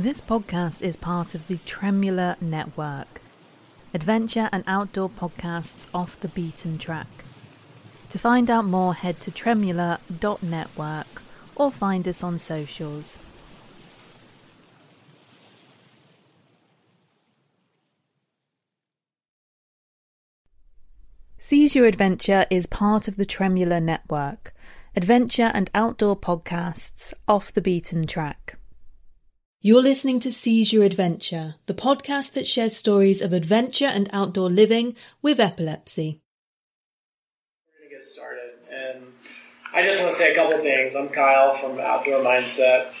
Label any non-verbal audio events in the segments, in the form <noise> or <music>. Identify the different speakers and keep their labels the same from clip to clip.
Speaker 1: This podcast is part of the Tremula Network, adventure and outdoor podcasts off the beaten track. To find out more, head to tremula.network or find us on socials. Seize Your Adventure is part of the Tremula Network, adventure and outdoor podcasts off the beaten track. You're listening to Seize Your Adventure, the podcast that shares stories of adventure and outdoor living with epilepsy.
Speaker 2: We're going to get started. And I just want to say a couple things. I'm Kyle from Outdoor Mindset.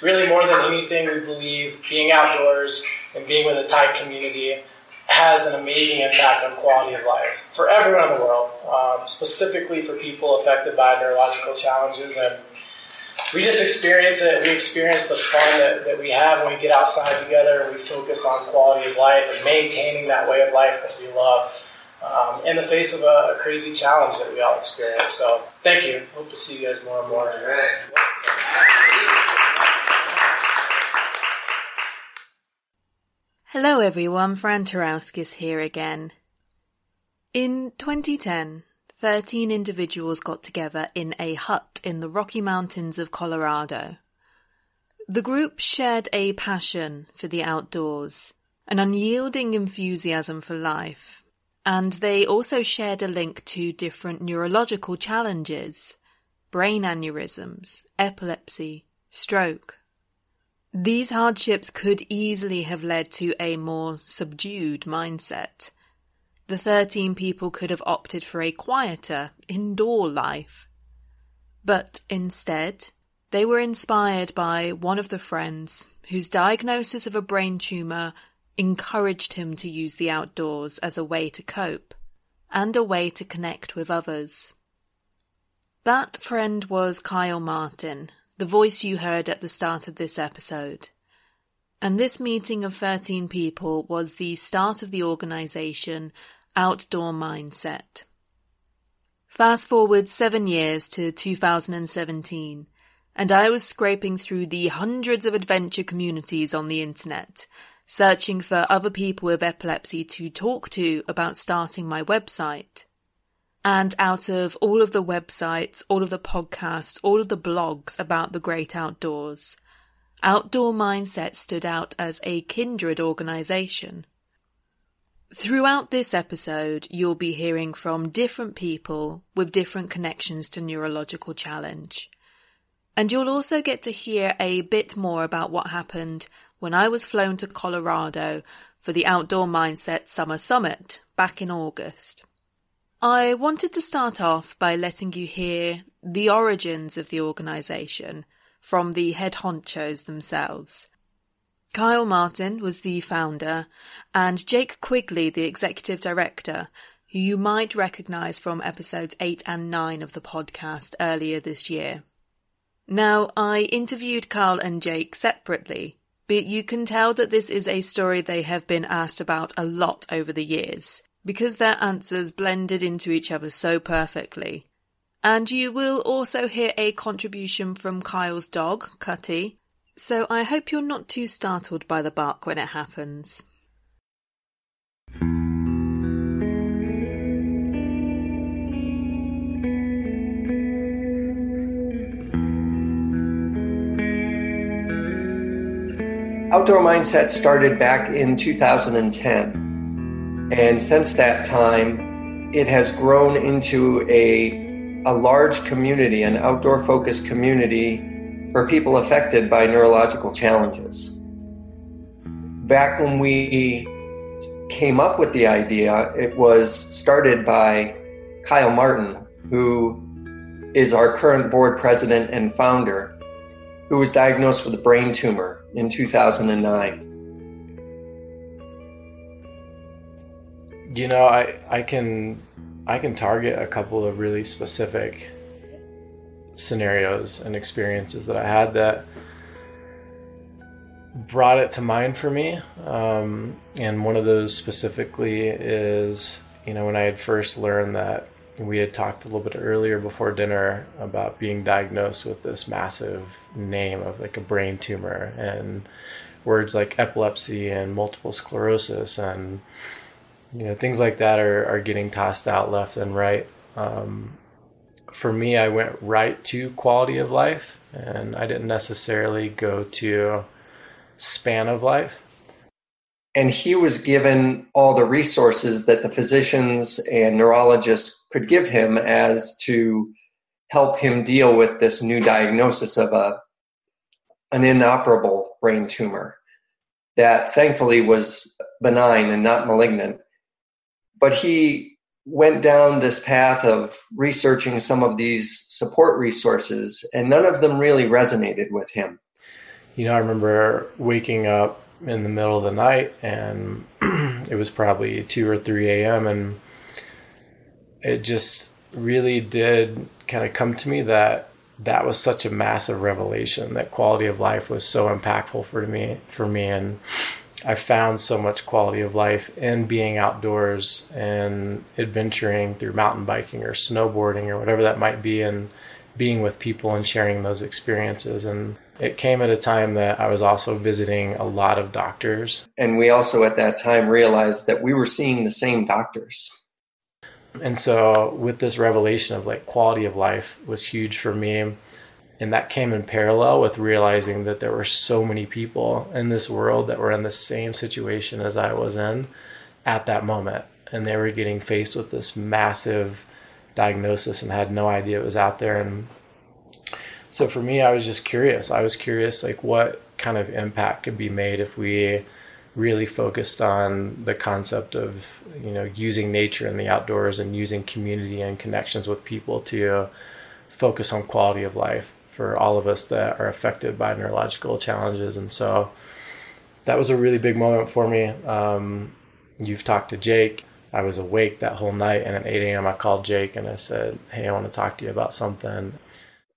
Speaker 2: Really, more than anything, we believe being outdoors and being with a tight community has an amazing impact on quality of life for everyone in the world, um, specifically for people affected by neurological challenges. And we just experience it. We experience the fun that, that we have when we get outside together and we focus on quality of life and maintaining that way of life that we love um, in the face of a, a, crazy challenge that we all experience. So thank you. Hope to see you guys more and more.
Speaker 1: Hello everyone, Fran Tarkowski's here again. In 2010, 13 individuals got together in a hut in the Rocky Mountains of Colorado. The group shared a passion for the outdoors, an unyielding enthusiasm for life, and they also shared a link to different neurological challenges brain aneurysms, epilepsy, stroke. These hardships could easily have led to a more subdued mindset the 13 people could have opted for a quieter, indoor life. But instead, they were inspired by one of the friends whose diagnosis of a brain tumour encouraged him to use the outdoors as a way to cope and a way to connect with others. That friend was Kyle Martin, the voice you heard at the start of this episode. And this meeting of 13 people was the start of the organisation outdoor mindset. Fast forward seven years to 2017, and I was scraping through the hundreds of adventure communities on the internet, searching for other people with epilepsy to talk to about starting my website. And out of all of the websites, all of the podcasts, all of the blogs about the great outdoors, Outdoor Mindset stood out as a kindred organization. Throughout this episode, you'll be hearing from different people with different connections to neurological challenge. And you'll also get to hear a bit more about what happened when I was flown to Colorado for the Outdoor Mindset Summer Summit back in August. I wanted to start off by letting you hear the origins of the organisation from the head honchos themselves. Kyle Martin was the founder, and Jake Quigley, the executive director, who you might recognise from episodes 8 and 9 of the podcast earlier this year. Now, I interviewed Kyle and Jake separately, but you can tell that this is a story they have been asked about a lot over the years, because their answers blended into each other so perfectly. And you will also hear a contribution from Kyle's dog, Cutty, so I hope you're not too startled by the bark when it happens.
Speaker 3: Outdoor Mindset started back in 2010. And since that time, it has grown into a, a large community, an outdoor focused community for people affected by neurological challenges. Back when we came up with the idea, it was started by Kyle Martin, who is our current board president and founder, who was diagnosed with a brain tumor in 2009.
Speaker 2: You know, I, I can I can target a couple of really specific scenarios and experiences that I had that brought it to mind for me. Um, and one of those specifically is, you know, when I had first learned that we had talked a little bit earlier before dinner about being diagnosed with this massive name of like a brain tumor. And words like epilepsy and multiple sclerosis and you know things like that are, are getting tossed out left and right. Um, for me, I went right to quality of life, and I didn't necessarily go to span of life.
Speaker 3: And he was given all the resources that the physicians and neurologists could give him as to help him deal with this new diagnosis of a an inoperable brain tumor that thankfully was benign and not malignant. But he went down this path of researching some of these support resources, and none of them really resonated with him.
Speaker 2: You know, I remember waking up in the middle of the night, and <clears throat> it was probably 2 or 3 a.m., and it just really did kind of come to me that that was such a massive revelation that quality of life was so impactful for me for me and I found so much quality of life in being outdoors and adventuring through mountain biking or snowboarding or whatever that might be and being with people and sharing those experiences. And it came at a time that I was also visiting a lot of doctors.
Speaker 3: And we also at that time realized that we were seeing the same doctors.
Speaker 2: And so with this revelation of like quality of life was huge for me. And that came in parallel with realizing that there were so many people in this world that were in the same situation as I was in at that moment. And they were getting faced with this massive diagnosis and had no idea it was out there. And so for me, I was just curious. I was curious, like, what kind of impact could be made if we really focused on the concept of you know using nature and the outdoors and using community and connections with people to focus on quality of life for all of us that are affected by neurological challenges. And so that was a really big moment for me. Um, you've talked to jake. I was awake that whole night and at 8 a.m i called jake and i said hey i want to talk to you about something.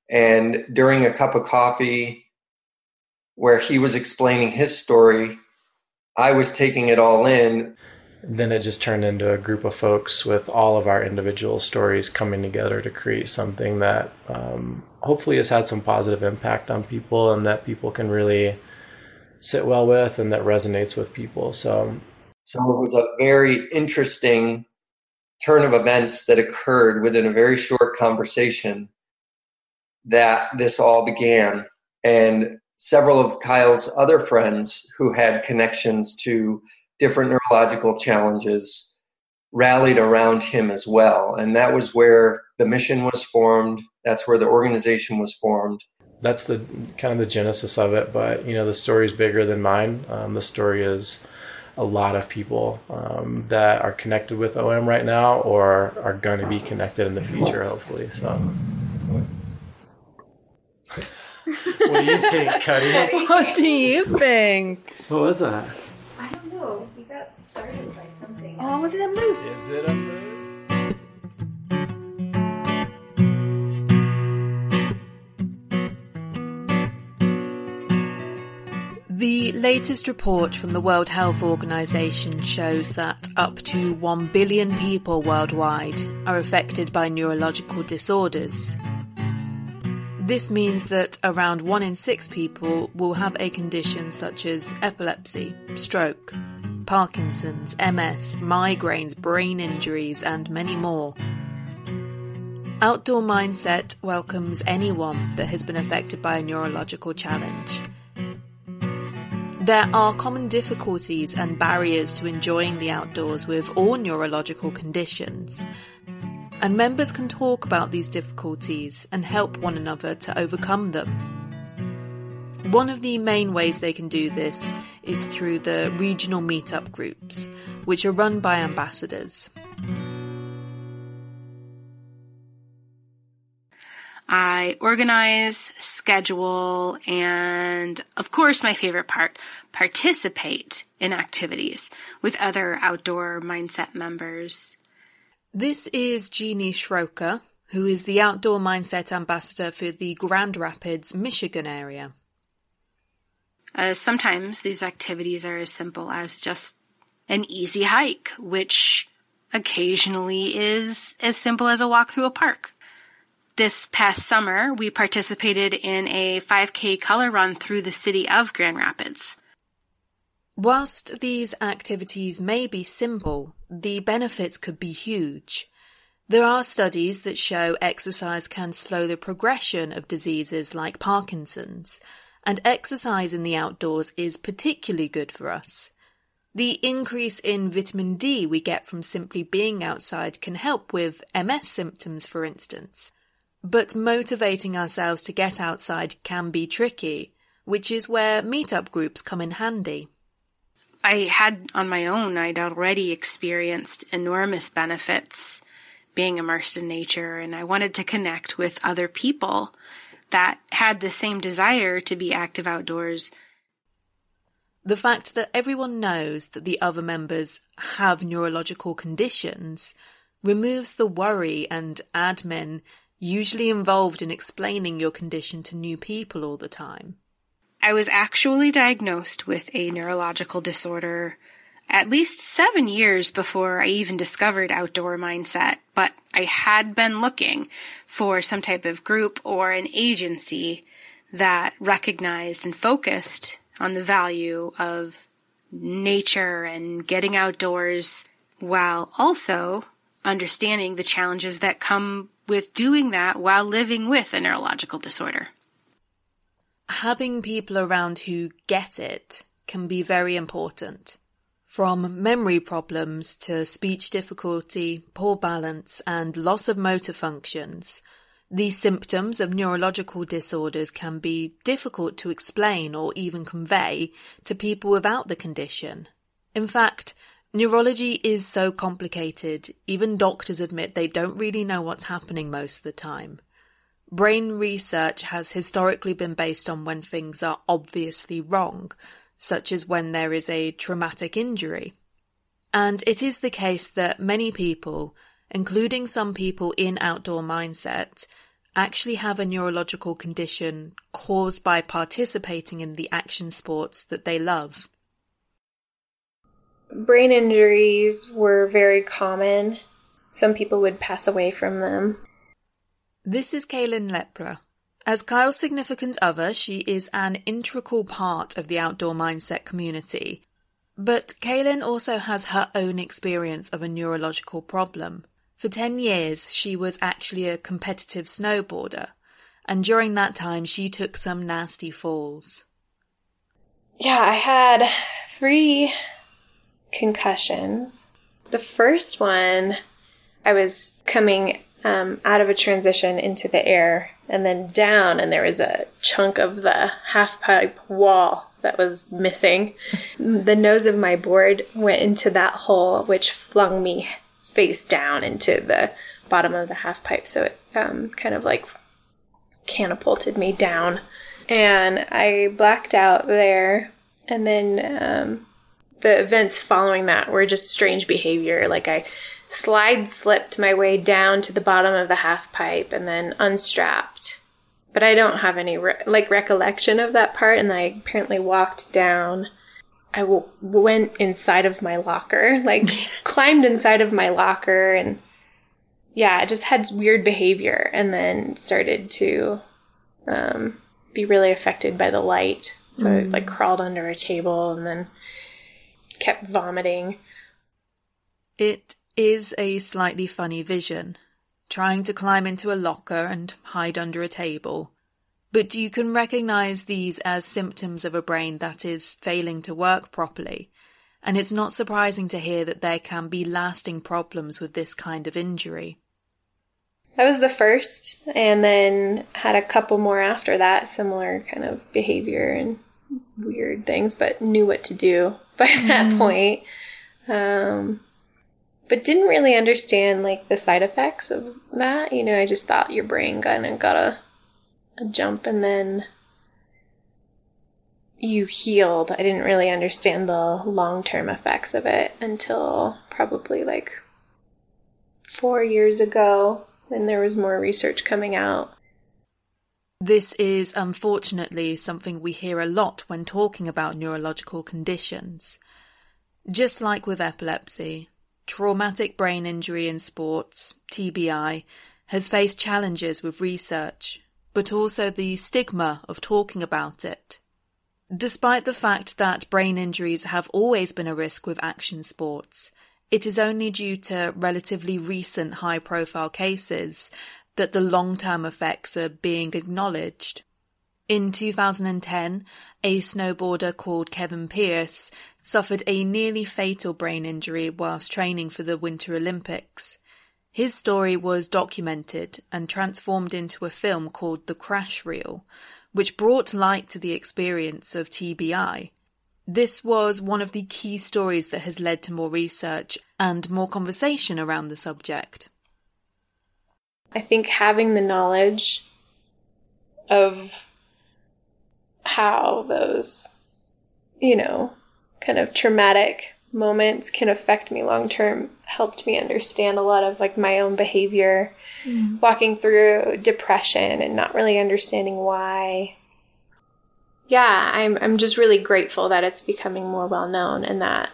Speaker 3: And during a cup of coffee where he was explaining his story I was taking it all in.
Speaker 2: Then it just turned into a group of folks with all of our individual stories coming together to create something that um, hopefully has had some positive impact on people and that people can really sit well with and that resonates with people. So,
Speaker 3: so it was a very interesting turn of events that occurred within a very short conversation that this all began. And several of Kyle's other friends who had connections to different neurological challenges rallied around him as well. And that was where the mission was formed. That's where the organization was formed.
Speaker 2: That's the kind of the genesis of it. But, you know, the story is bigger than mine. Um, the story is a lot of people um, that are connected with OM right now or are going to be connected in the future, hopefully. So. What do you think, Cuddy? <laughs>
Speaker 1: What do you think?
Speaker 2: What was that?
Speaker 4: I don't know. We got started by something.
Speaker 1: Oh, was it a moose?
Speaker 2: Is it a moose?
Speaker 1: Latest report from the World Health Organization shows that up to 1 billion people worldwide are affected by neurological disorders. This means that around one in six people will have a condition such as epilepsy, stroke, Parkinson's, MS, migraines, brain injuries, and many more. Outdoor Mindset welcomes anyone that has been affected by a neurological challenge. There are common difficulties and barriers to enjoying the outdoors with all neurological conditions, and members can talk about these difficulties and help one another to overcome them. One of the main ways they can do this is through the regional meetup groups, which are run by ambassadors.
Speaker 5: I organize, schedule, and of course, my favorite part, participate in activities with other outdoor mindset members.
Speaker 1: This is Jeannie Schroker, who is the Outdoor Mindset Ambassador for the Grand Rapids, Michigan area.
Speaker 5: Uh, sometimes these activities are as simple as just an easy hike, which occasionally is as simple as a walk through a park. This past summer, we participated in a 5K color run through the city of Grand Rapids.
Speaker 1: Whilst these activities may be simple, the benefits could be huge. There are studies that show exercise can slow the progression of diseases like Parkinson's, and exercise in the outdoors is particularly good for us. The increase in vitamin D we get from simply being outside can help with MS symptoms, for instance. But motivating ourselves to get outside can be tricky, which is where meetup groups come in handy.
Speaker 5: I had on my own, I'd already experienced enormous benefits being immersed in nature, and I wanted to connect with other people that had the same desire to be active outdoors.
Speaker 1: The fact that everyone knows that the other members have neurological conditions removes the worry and admin usually involved in explaining your condition to new people all the time.
Speaker 5: I was actually diagnosed with a neurological disorder at least seven years before I even discovered outdoor mindset, but I had been looking for some type of group or an agency that recognized and focused on the value of nature and getting outdoors while also understanding the challenges that come with doing that while living with a neurological disorder.
Speaker 1: Having people around who get it can be very important. From memory problems to speech difficulty, poor balance, and loss of motor functions, these symptoms of neurological disorders can be difficult to explain or even convey to people without the condition. In fact, neurology is so complicated, even doctors admit they don't really know what's happening most of the time. Brain research has historically been based on when things are obviously wrong, such as when there is a traumatic injury. And it is the case that many people, including some people in outdoor mindset, actually have a neurological condition caused by participating in the action sports that they love.
Speaker 6: Brain injuries were very common. Some people would pass away from them.
Speaker 1: This is Kaylin Lepra. As Kyle's significant other, she is an integral part of the outdoor mindset community. But Kaylin also has her own experience of a neurological problem. For 10 years, she was actually a competitive snowboarder, and during that time, she took some nasty falls.
Speaker 6: Yeah, I had three concussions. The first one, I was coming um, out of a transition into the air and then down, and there was a chunk of the half pipe wall that was missing. <laughs> The nose of my board went into that hole, which flung me face down into the bottom of the half pipe. So it um, kind of like catapulted me down. And I blacked out there. And then um, the events following that were just strange behavior. Like I slide slipped my way down to the bottom of the half pipe and then unstrapped. But I don't have any re- like recollection of that part. And I apparently walked down I w- went inside of my locker, <laughs> like <laughs> climbed inside of my locker and yeah, I just had weird behavior and then started to um, be really affected by the light. So mm. I like crawled under a table and then kept vomiting.
Speaker 1: It is a slightly funny vision, trying to climb into a locker and hide under a table. But you can recognize these as symptoms of a brain that is failing to work properly. And it's not surprising to hear that there can be lasting problems with this kind of injury.
Speaker 6: That was the first, and then had a couple more after that, similar kind of behavior and weird things, but knew what to do by <laughs> that mm. point. Um, but didn't really understand like the side effects of that. You know, I just thought your brain kind of got a a jump and then you healed. I didn't really understand the long term effects of it until probably like four years ago when there was more research coming out.
Speaker 1: This is unfortunately something we hear a lot when talking about neurological conditions. Just like with epilepsy, traumatic brain injury in sports, TBI, has faced challenges with research but also the stigma of talking about it. Despite the fact that brain injuries have always been a risk with action sports, it is only due to relatively recent high profile cases that the long term effects are being acknowledged. In 2010, a snowboarder called Kevin Pearce suffered a nearly fatal brain injury whilst training for the Winter Olympics. His story was documented and transformed into a film called The Crash Reel, which brought light to the experience of TBI. This was one of the key stories that has led to more research and more conversation around the subject.
Speaker 6: I think having the knowledge of how those, you know, kind of traumatic moments can affect me long term helped me understand a lot of like my own behavior. Mm. walking through depression and not really understanding why. Yeah i'm i'm just really grateful that it's becoming more well known and that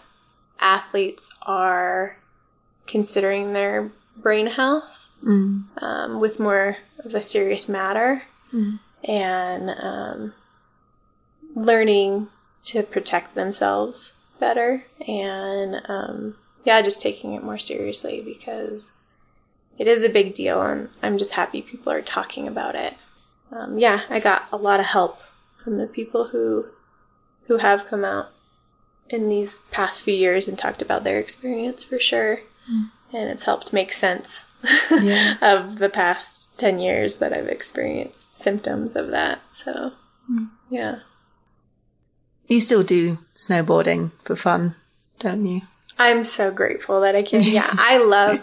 Speaker 6: athletes are considering their brain health mm. um, with more of a serious matter mm. and um, learning to protect themselves better and um, yeah, just taking it more seriously because it is a big deal and I'm just happy people are talking about it. Um, yeah, I got a lot of help from the people who who have come out in these past few years and talked about their experience for sure. Mm. And it's helped make sense yeah. <laughs> of the past 10 years that I've experienced symptoms of that. So, mm. yeah.
Speaker 1: You still do snowboarding for fun, don't you?
Speaker 6: I'm so grateful that I can. Yeah, <laughs> I love.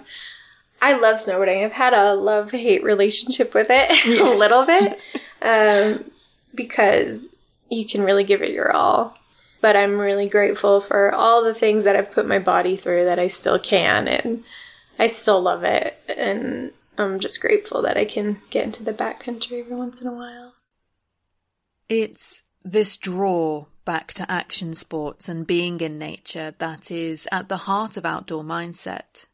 Speaker 6: I love snowboarding. I've had a love hate relationship with it yeah. <laughs> a little bit um, because you can really give it your all. But I'm really grateful for all the things that I've put my body through that I still can, and I still love it. And I'm just grateful that I can get into the backcountry every once in a while.
Speaker 1: It's this draw back to action sports and being in nature that is at the heart of outdoor mindset.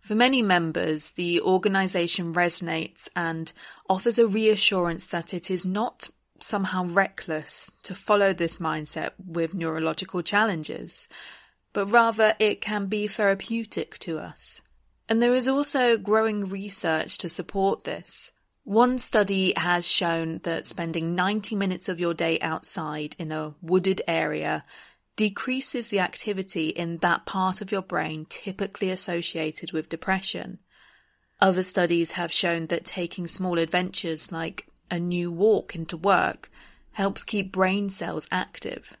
Speaker 1: For many members, the organisation resonates and offers a reassurance that it is not somehow reckless to follow this mindset with neurological challenges, but rather it can be therapeutic to us. And there is also growing research to support this. One study has shown that spending 90 minutes of your day outside in a wooded area decreases the activity in that part of your brain typically associated with depression. Other studies have shown that taking small adventures like a new walk into work helps keep brain cells active.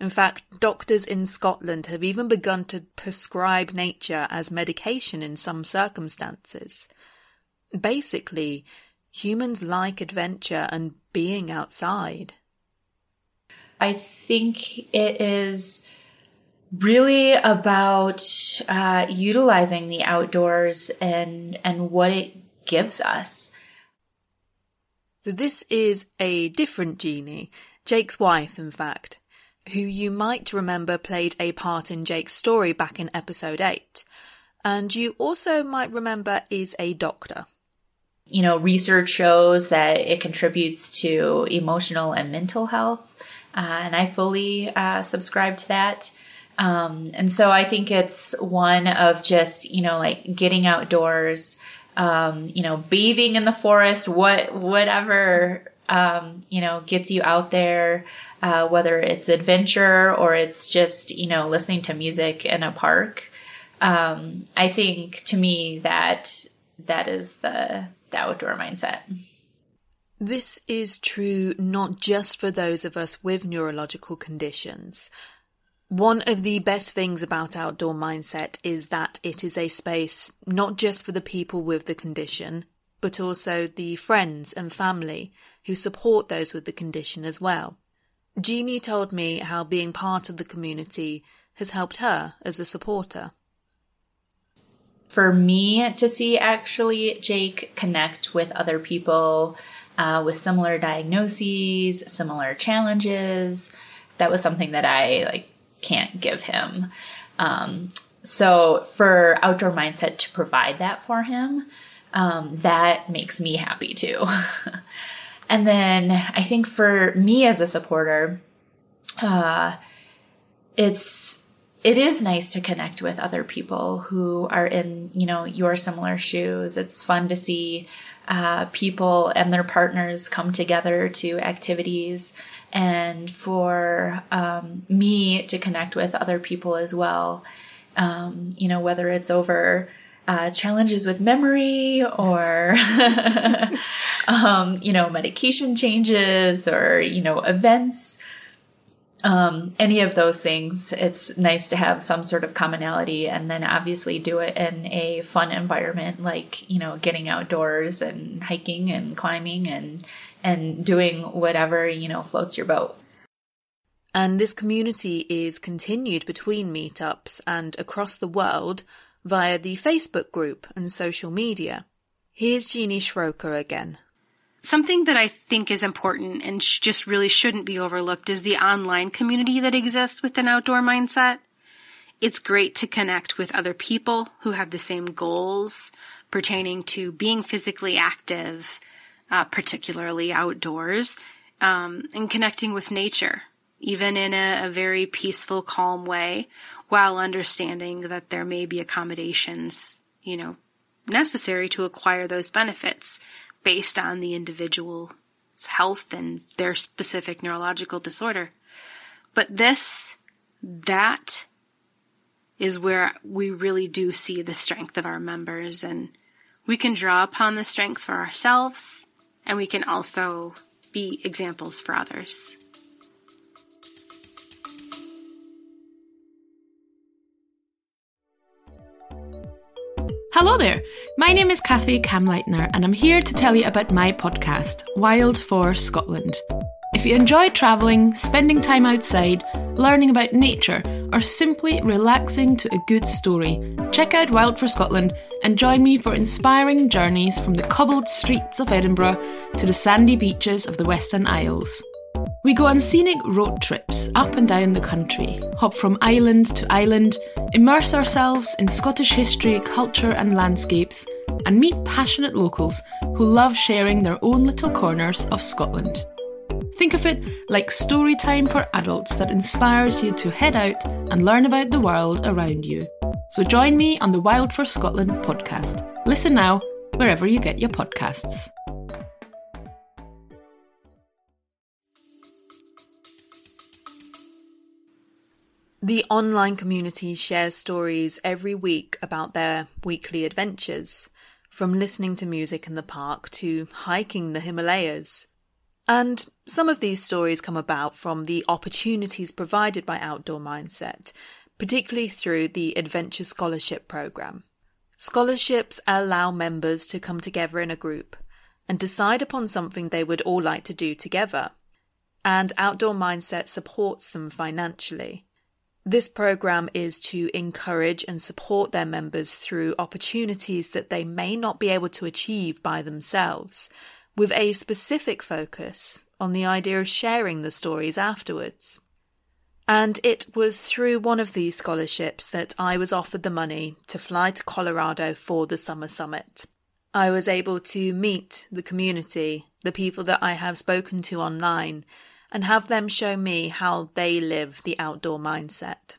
Speaker 1: In fact, doctors in Scotland have even begun to prescribe nature as medication in some circumstances. Basically, humans like adventure and being outside.
Speaker 7: I think it is really about uh, utilizing the outdoors and and what it gives us.
Speaker 1: So this is a different Jeannie, Jake's wife, in fact, who you might remember played a part in Jake's story back in episode 8. And you also might remember is a doctor
Speaker 7: you know, research shows that it contributes to emotional and mental health. Uh, and I fully uh, subscribe to that. Um, and so I think it's one of just, you know, like getting outdoors, um, you know, bathing in the forest, what, whatever, um, you know, gets you out there, uh, whether it's adventure or it's just, you know, listening to music in a park. Um, I think to me that that is the, the outdoor mindset.
Speaker 1: This is true not just for those of us with neurological conditions. One of the best things about outdoor mindset is that it is a space not just for the people with the condition, but also the friends and family who support those with the condition as well. Jeannie told me how being part of the community has helped her as a supporter
Speaker 7: for me to see actually Jake connect with other people uh, with similar diagnoses, similar challenges. That was something that I like can't give him. Um, so for outdoor mindset to provide that for him, um, that makes me happy too. <laughs> and then I think for me as a supporter, uh, it's it is nice to connect with other people who are in you know your similar shoes. It's fun to see uh, people and their partners come together to activities, and for um, me to connect with other people as well. Um, you know whether it's over uh, challenges with memory or <laughs> um, you know medication changes or you know events um, any of those things it's nice to have some sort of commonality and then obviously do it in a fun environment like you know getting outdoors and hiking and climbing and and doing whatever you know floats your boat
Speaker 1: and this community is continued between meetups and across the world via the Facebook group and social media. Here's Jeannie Schroker again.
Speaker 5: Something that I think is important and sh- just really shouldn't be overlooked is the online community that exists with an Outdoor Mindset. It's great to connect with other people who have the same goals pertaining to being physically active, uh, particularly outdoors, um, and connecting with nature, even in a, a very peaceful, calm way, while understanding that there may be accommodations, you know, necessary to acquire those benefits based on the individual's health and their specific neurological disorder. But this, that is where we really do see the strength of our members and we can draw upon the strength for ourselves and we can also be examples for others.
Speaker 8: Hello there. My name is Kathy Kamleitner, and I'm here to tell you about my podcast, Wild for Scotland. If you enjoy travelling, spending time outside, learning about nature, or simply relaxing to a good story, check out Wild for Scotland and join me for inspiring journeys from the cobbled streets of Edinburgh to the sandy beaches of the Western Isles. We go on scenic road trips up and down the country, hop from island to island, immerse ourselves in Scottish history, culture, and landscapes, and meet passionate locals who love sharing their own little corners of Scotland. Think of it like story time for adults that inspires you to head out and learn about the world around you. So join me on the Wild for Scotland podcast. Listen now, wherever you get your podcasts.
Speaker 1: The online community shares stories every week about their weekly adventures, from listening to music in the park to hiking the Himalayas. And some of these stories come about from the opportunities provided by Outdoor Mindset, particularly through the Adventure Scholarship Program. Scholarships allow members to come together in a group and decide upon something they would all like to do together. And Outdoor Mindset supports them financially. This program is to encourage and support their members through opportunities that they may not be able to achieve by themselves, with a specific focus on the idea of sharing the stories afterwards. And it was through one of these scholarships that I was offered the money to fly to Colorado for the summer summit. I was able to meet the community, the people that I have spoken to online, and have them show me how they live the outdoor mindset.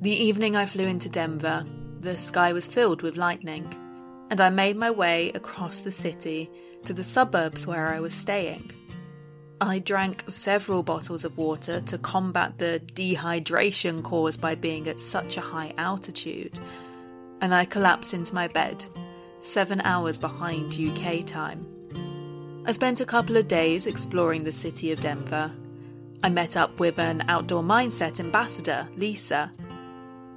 Speaker 1: The evening I flew into Denver, the sky was filled with lightning, and I made my way across the city to the suburbs where I was staying. I drank several bottles of water to combat the dehydration caused by being at such a high altitude, and I collapsed into my bed, seven hours behind UK time. I spent a couple of days exploring the city of Denver. I met up with an outdoor mindset ambassador, Lisa,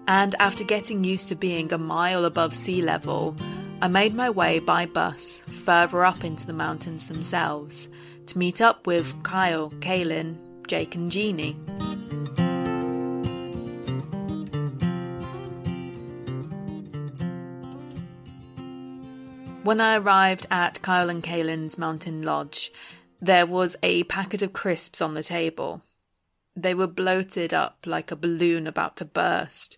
Speaker 1: and after getting used to being a mile above sea level, I made my way by bus further up into the mountains themselves to meet up with Kyle, Kaylin, Jake, and Jeannie. When I arrived at Kyle and Kaylin's mountain lodge, there was a packet of crisps on the table. They were bloated up like a balloon about to burst,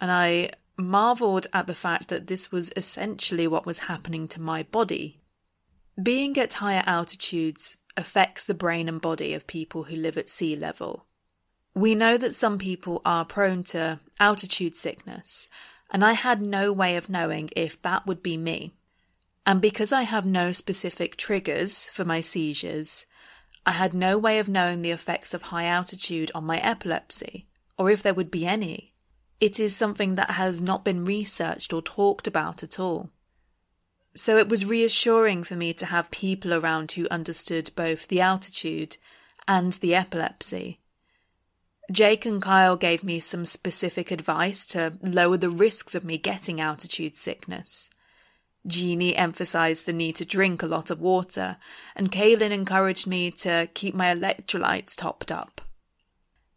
Speaker 1: and I marveled at the fact that this was essentially what was happening to my body. Being at higher altitudes affects the brain and body of people who live at sea level. We know that some people are prone to altitude sickness, and I had no way of knowing if that would be me. And because I have no specific triggers for my seizures, I had no way of knowing the effects of high altitude on my epilepsy, or if there would be any. It is something that has not been researched or talked about at all. So it was reassuring for me to have people around who understood both the altitude and the epilepsy. Jake and Kyle gave me some specific advice to lower the risks of me getting altitude sickness. Jeannie emphasized the need to drink a lot of water, and Kaylin encouraged me to keep my electrolytes topped up.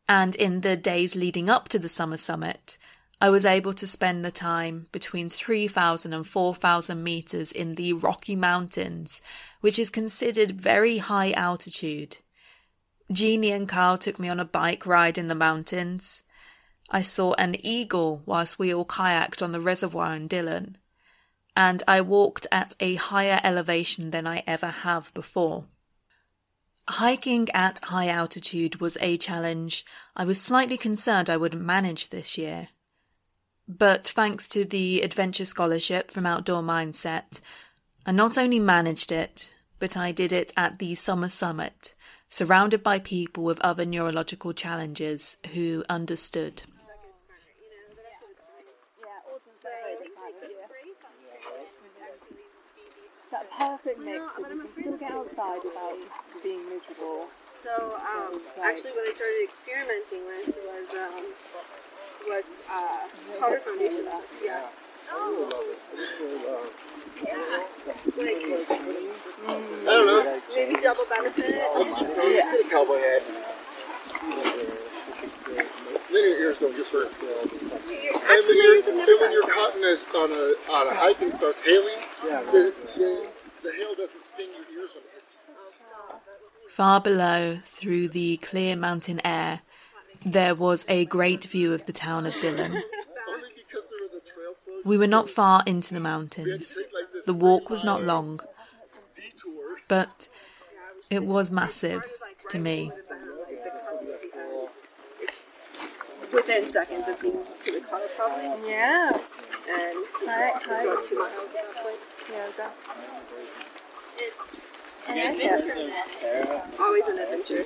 Speaker 1: And in the days leading up to the summer summit, I was able to spend the time between 3,000 and 4,000 meters in the Rocky Mountains, which is considered very high altitude. Jeannie and Carl took me on a bike ride in the mountains. I saw an eagle whilst we all kayaked on the reservoir in Dillon and I walked at a higher elevation than I ever have before. Hiking at high altitude was a challenge I was slightly concerned I wouldn't manage this year. But thanks to the Adventure Scholarship from Outdoor Mindset, I not only managed it, but I did it at the Summer Summit, surrounded by people with other neurological challenges who understood.
Speaker 9: that perfect mix of you can still get outside without being miserable.
Speaker 10: So um, actually, what I started experimenting with was um, was uh, powder foundation. Yeah. Oh. Yeah. Like,
Speaker 11: I don't know.
Speaker 10: Maybe double benefit.
Speaker 11: Yeah. Cowboy hat. Then your ears don't get burnt. And when, you're, and when you're caught in a, on a on a hike and starts hailing, the, the, the hail doesn't sting your ears when it hits you.
Speaker 1: Far below, through the clear mountain air, there was a great view of the town of Dillon. <laughs> We were not far into the mountains. The walk was not long, but it was massive to me.
Speaker 10: Within seconds of being to the car, probably.
Speaker 9: Yeah.
Speaker 10: And
Speaker 9: Hi, hi.
Speaker 10: so two miles roughly.
Speaker 9: Yeah, that.
Speaker 10: It's an adventure. Always an adventure.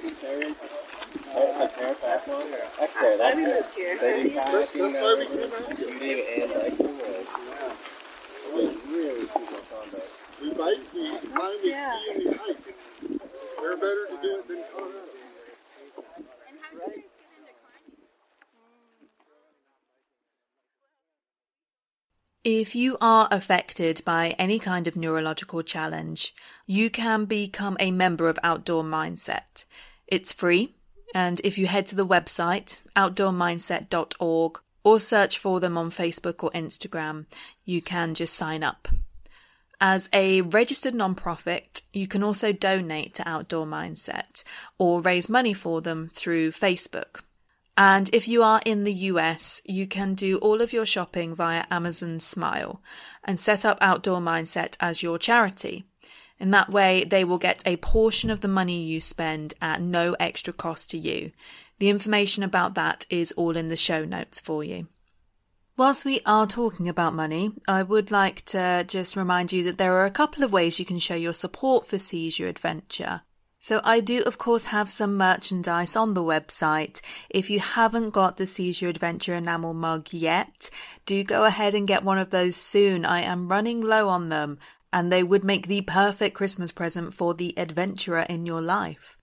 Speaker 1: If you are affected by any kind of neurological challenge, you can become a member of Outdoor Mindset. It's free, and if you head to the website outdoormindset.org or search for them on Facebook or Instagram, you can just sign up. As a registered nonprofit, you can also donate to Outdoor Mindset or raise money for them through Facebook. And if you are in the US, you can do all of your shopping via Amazon Smile and set up Outdoor Mindset as your charity. In that way, they will get a portion of the money you spend at no extra cost to you. The information about that is all in the show notes for you. Whilst we are talking about money, I would like to just remind you that there are a couple of ways you can show your support for Seize Your Adventure. So I do, of course, have some merchandise on the website. If you haven't got the Seize Your Adventure enamel mug yet, do go ahead and get one of those soon. I am running low on them, and they would make the perfect Christmas present for the adventurer in your life.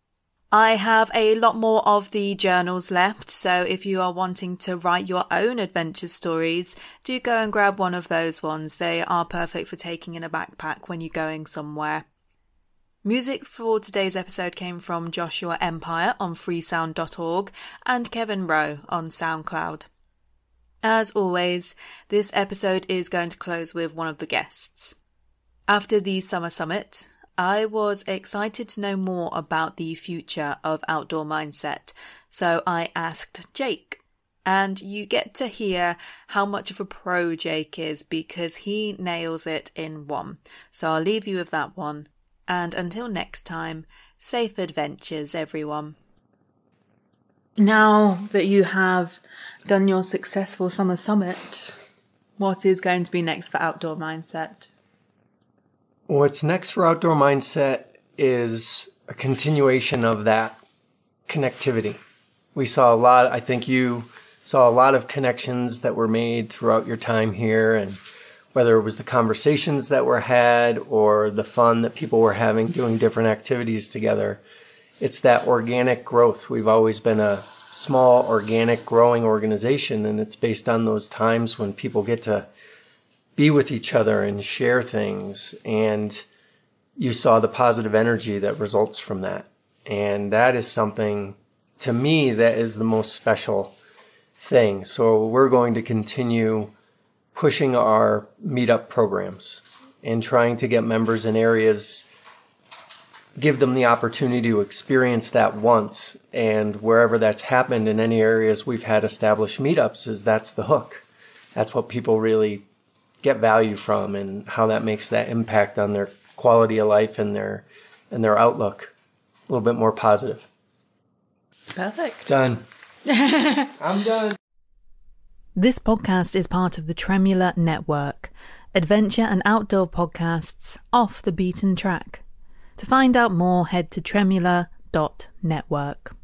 Speaker 1: I have a lot more of the journals left, so if you are wanting to write your own adventure stories, do go and grab one of those ones. They are perfect for taking in a backpack when you're going somewhere. Music for today's episode came from Joshua Empyre on freesound.org and Kevin Rowe on SoundCloud. As always, this episode is going to close with one of the guests. After the summer summit, I was excited to know more about the future of outdoor mindset, so I asked Jake. And you get to hear how much of a pro Jake is because he nails it in one. So I'll leave you with that one. And until next time, safe adventures, everyone.
Speaker 12: Now that you have done your successful summer summit, what is going to be next for Outdoor Mindset?
Speaker 13: What's next for Outdoor Mindset is a continuation of that connectivity. We saw a lot, I think you saw a lot of connections that were made throughout your time here, and whether it was the conversations that were had or the fun that people were having doing different activities together, it's that organic growth. We've always been a small, organic, growing organization, and it's based on those times when people get to be with each other and share things. And you saw the positive energy that results from that. And that is something, to me, that is the most special thing. So we're going to continue pushing our meetup programs and trying to get members in areas give them the opportunity to experience that once and wherever that's happened in any areas we've had established meetups is that's the hook that's what people really get value from and how that makes that impact on their quality of life and their and their outlook a little bit more positive.
Speaker 12: Perfect.
Speaker 13: Done. <laughs> I'm done.
Speaker 1: This podcast is part of the Tremula Network, adventure and outdoor podcasts off the beaten track. To find out more, head to tremula.network.